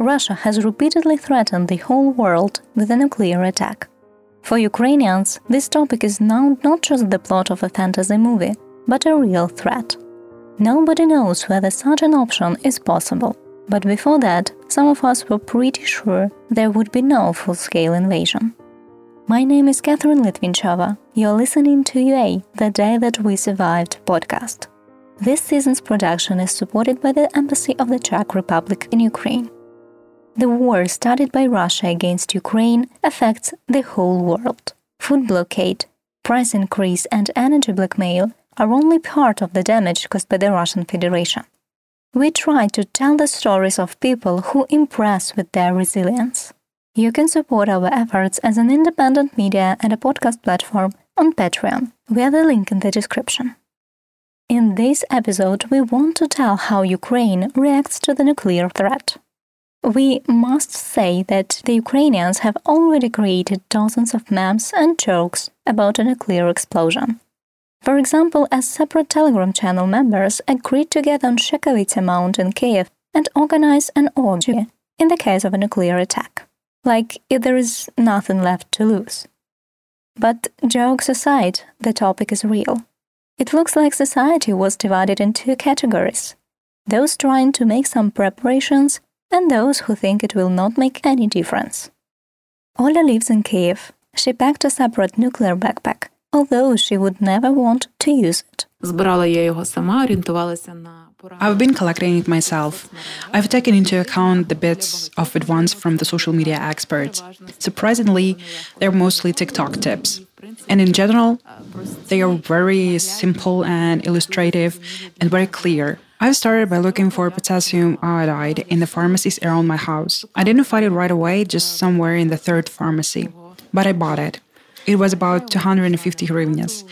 Russia has repeatedly threatened the whole world with a nuclear attack. For Ukrainians, this topic is now not just the plot of a fantasy movie, but a real threat. Nobody knows whether such an option is possible, but before that, some of us were pretty sure there would be no full scale invasion. My name is Catherine Litvinchova. You're listening to UA, the Day That We Survived podcast. This season's production is supported by the Embassy of the Czech Republic in Ukraine. The war started by Russia against Ukraine affects the whole world. Food blockade, price increase, and energy blackmail are only part of the damage caused by the Russian Federation. We try to tell the stories of people who impress with their resilience. You can support our efforts as an independent media and a podcast platform on Patreon via the link in the description. In this episode, we want to tell how Ukraine reacts to the nuclear threat. We must say that the Ukrainians have already created dozens of memes and jokes about a nuclear explosion. For example, as separate Telegram channel members agreed to get on Shekhavitsa Mount in Kiev and organize an orgy in the case of a nuclear attack, like if there is nothing left to lose. But jokes aside, the topic is real. It looks like society was divided in two categories those trying to make some preparations and those who think it will not make any difference. Ola lives in Kiev. She packed a separate nuclear backpack, although she would never want to use it. I've been collecting it myself. I've taken into account the bits of advice from the social media experts. Surprisingly, they're mostly TikTok tips. And in general, they are very simple and illustrative and very clear. I started by looking for potassium iodide in the pharmacies around my house. I didn't find it right away, just somewhere in the third pharmacy. But I bought it. It was about 250 hryvnias.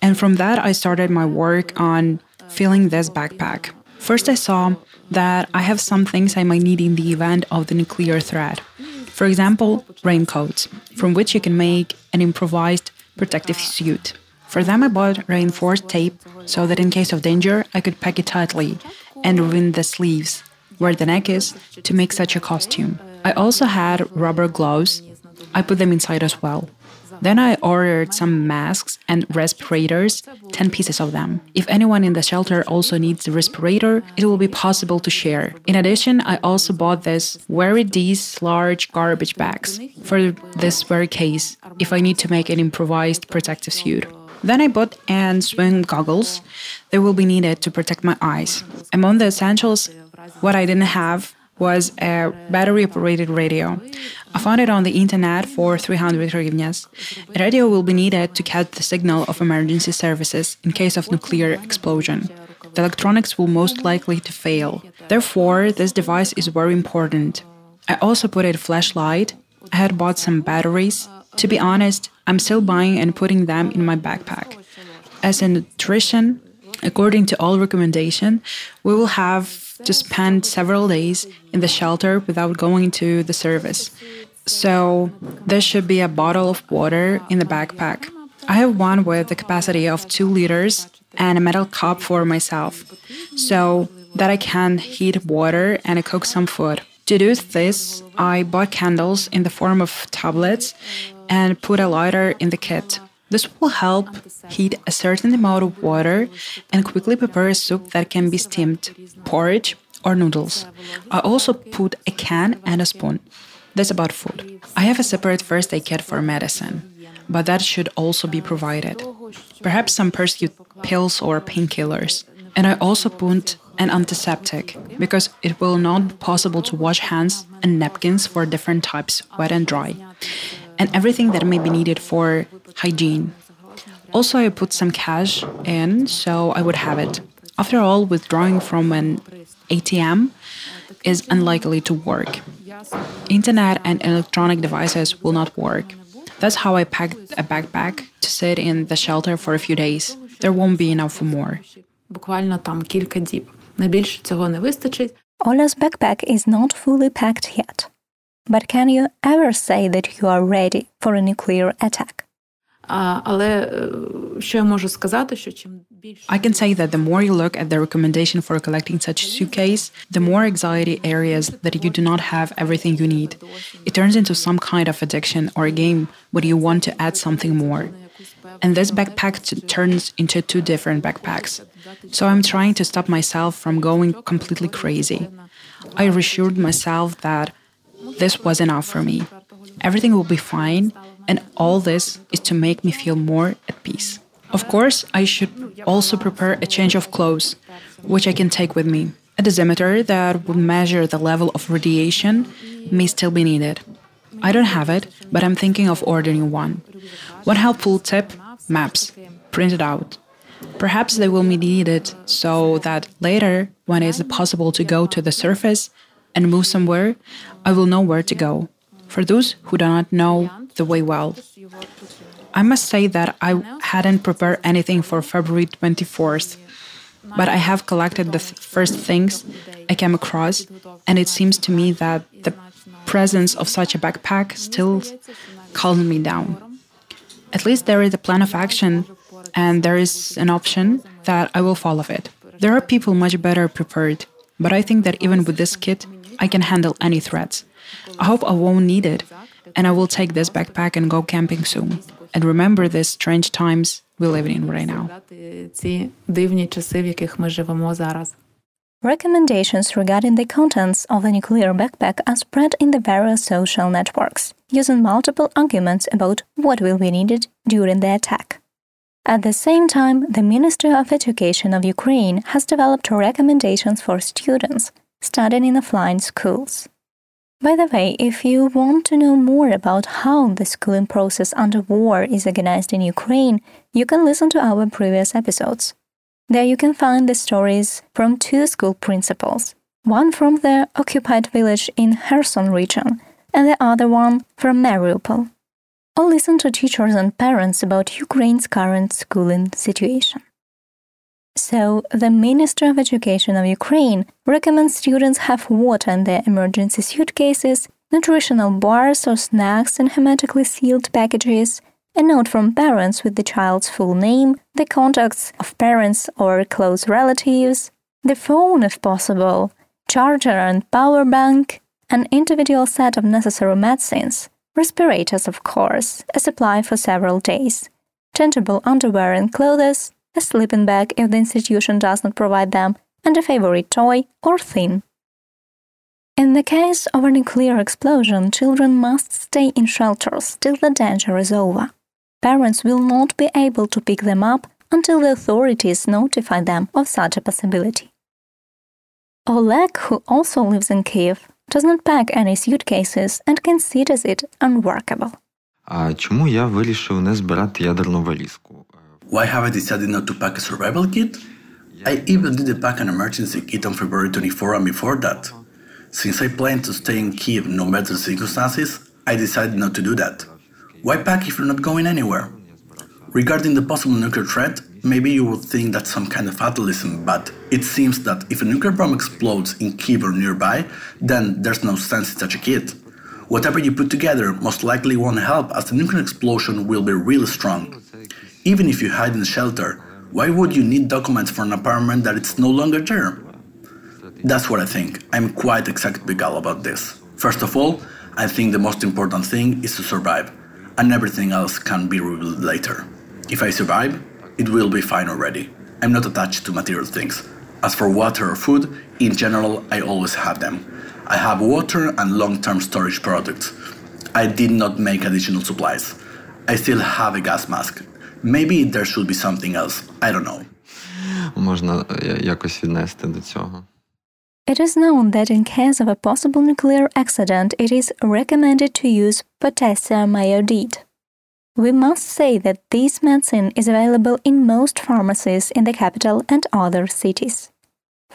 And from that, I started my work on filling this backpack. First, I saw that I have some things I might need in the event of the nuclear threat. For example, raincoats, from which you can make an improvised protective suit. For them, I bought reinforced tape so that in case of danger, I could pack it tightly and ruin the sleeves, where the neck is, to make such a costume. I also had rubber gloves. I put them inside as well. Then I ordered some masks and respirators, 10 pieces of them. If anyone in the shelter also needs a respirator, it will be possible to share. In addition, I also bought this very these large garbage bags for this very case if I need to make an improvised protective suit. Then I bought and swim goggles. They will be needed to protect my eyes. Among the essentials, what I didn't have was a battery operated radio. I found it on the internet for 300 hryvnias. A radio will be needed to catch the signal of emergency services in case of nuclear explosion. The electronics will most likely to fail. Therefore, this device is very important. I also put a flashlight. I had bought some batteries. To be honest, I'm still buying and putting them in my backpack. As a nutrition, according to all recommendation, we will have to spend several days in the shelter without going to the service. So there should be a bottle of water in the backpack. I have one with the capacity of 2 liters and a metal cup for myself, so that I can heat water and cook some food. To do this, I bought candles in the form of tablets and put a lighter in the kit. This will help heat a certain amount of water and quickly prepare a soup that can be steamed, porridge, or noodles. I also put a can and a spoon. That's about food. I have a separate first aid kit for medicine, but that should also be provided. Perhaps some percute pills or painkillers. And I also put an antiseptic because it will not be possible to wash hands and napkins for different types, wet and dry and everything that may be needed for hygiene. Also, I put some cash in so I would have it. After all, withdrawing from an ATM is unlikely to work. Internet and electronic devices will not work. That's how I packed a backpack to sit in the shelter for a few days. There won't be enough for more. Ola's backpack is not fully packed yet. But can you ever say that you are ready for a nuclear attack? I can say that the more you look at the recommendation for collecting such suitcase, the more anxiety areas that you do not have everything you need. It turns into some kind of addiction or a game where you want to add something more. And this backpack t- turns into two different backpacks. So I'm trying to stop myself from going completely crazy. I reassured myself that this was enough for me. Everything will be fine, and all this is to make me feel more at peace. Of course, I should also prepare a change of clothes, which I can take with me. A dosimeter that would measure the level of radiation may still be needed. I don't have it, but I'm thinking of ordering one. One helpful tip maps, printed out. Perhaps they will be needed so that later, when it is possible to go to the surface and move somewhere, I will know where to go. For those who do not know the way well, I must say that I hadn't prepared anything for February 24th, but I have collected the th first things I came across, and it seems to me that the presence of such a backpack still calms me down. At least there is a plan of action, and there is an option that I will follow it. There are people much better prepared, but I think that even with this kit, I can handle any threats. I hope I won't need it, and I will take this backpack and go camping soon. And remember these strange times we live in right now. Recommendations regarding the contents of the nuclear backpack are spread in the various social networks, using multiple arguments about what will be needed during the attack. At the same time, the Ministry of Education of Ukraine has developed recommendations for students studying in offline schools. By the way, if you want to know more about how the schooling process under war is organized in Ukraine, you can listen to our previous episodes. There you can find the stories from two school principals, one from the occupied village in Kherson region and the other one from Mariupol. Or listen to teachers and parents about Ukraine's current schooling situation. So, the Minister of Education of Ukraine recommends students have water in their emergency suitcases, nutritional bars or snacks in hermetically sealed packages, a note from parents with the child's full name, the contacts of parents or close relatives, the phone if possible, charger and power bank, an individual set of necessary medicines, respirators, of course, a supply for several days, changeable underwear and clothes, a sleeping bag if the institution does not provide them, and a favorite toy or thing. In the case of a nuclear explosion, children must stay in shelters till the danger is over. Parents will not be able to pick them up until the authorities notify them of such a possibility. Oleg, who also lives in Kiev, does not pack any suitcases and considers it unworkable. А чому я вирішив не збирати ядерну валізку? Why have I decided not to pack a survival kit? I even didn't pack an emergency kit on February 24 and before that. Since I plan to stay in Kiev no matter the circumstances, I decided not to do that. Why pack if you're not going anywhere? Regarding the possible nuclear threat, maybe you would think that's some kind of fatalism, but it seems that if a nuclear bomb explodes in Kiev or nearby, then there's no sense in such a kit. Whatever you put together most likely won't help as the nuclear explosion will be really strong. Even if you hide in shelter, why would you need documents for an apartment that it's no longer there? That's what I think. I'm quite skeptical about this. First of all, I think the most important thing is to survive, and everything else can be revealed later. If I survive, it will be fine already. I'm not attached to material things. As for water or food, in general, I always have them. I have water and long term storage products. I did not make additional supplies. I still have a gas mask, Maybe there should be something else. I don't know. Можна якось віднести до цього. It is known that in case of a possible nuclear accident, it is recommended to use potassium iodide. We must say that this medicine is available in most pharmacies in the capital and other cities.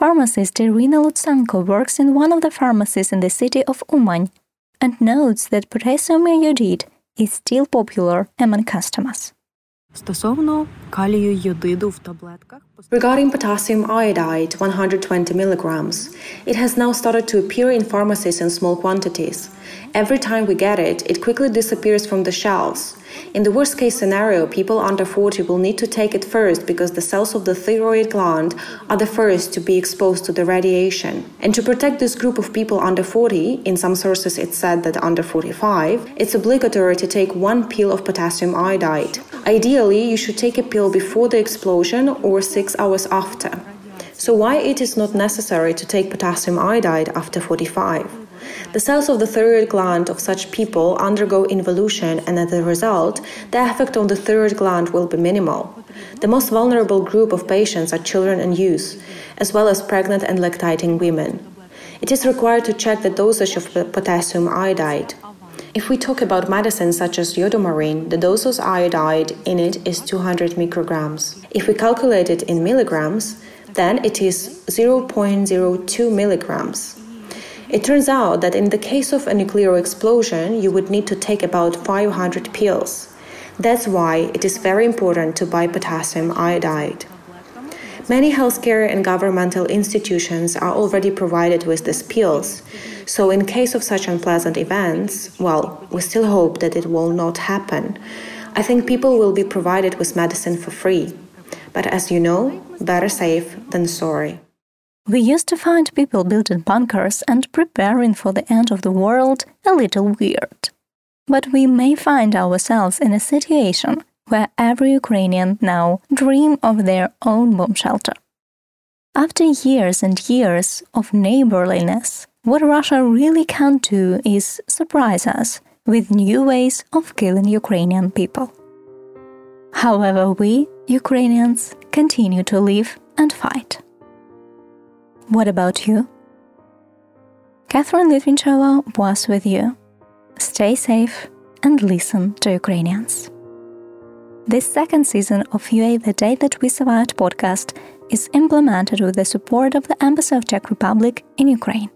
Pharmacist Irina Lutsenko works in one of the pharmacies in the city of Uman and notes that potassium iodide is still popular among customers. Стосовно калію йодиду в таблетках Regarding potassium iodide, 120 milligrams, it has now started to appear in pharmacies in small quantities. Every time we get it, it quickly disappears from the shelves. In the worst case scenario, people under 40 will need to take it first because the cells of the thyroid gland are the first to be exposed to the radiation. And to protect this group of people under 40, in some sources it's said that under 45, it's obligatory to take one pill of potassium iodide. Ideally, you should take a pill before the explosion or six hours after. So, why it is not necessary to take potassium iodide after 45? The cells of the thyroid gland of such people undergo involution, and as a result, the effect on the thyroid gland will be minimal. The most vulnerable group of patients are children and youth, as well as pregnant and lactating women. It is required to check the dosage of potassium iodide. If we talk about medicines such as iodomarine, the dose of iodide in it is 200 micrograms. If we calculate it in milligrams, then it is 0.02 milligrams. It turns out that in the case of a nuclear explosion, you would need to take about 500 pills. That's why it is very important to buy potassium iodide. Many healthcare and governmental institutions are already provided with these pills. So, in case of such unpleasant events, well, we still hope that it will not happen. I think people will be provided with medicine for free. But as you know, better safe than sorry. We used to find people building bunkers and preparing for the end of the world a little weird. But we may find ourselves in a situation where every Ukrainian now dream of their own bomb shelter. After years and years of neighborliness, what Russia really can do is surprise us with new ways of killing Ukrainian people. However, we, Ukrainians, continue to live and fight. What about you? Catherine Litvinchova was with you. Stay safe and listen to Ukrainians. This second season of UA The Day That We Survived podcast is implemented with the support of the Embassy of Czech Republic in Ukraine.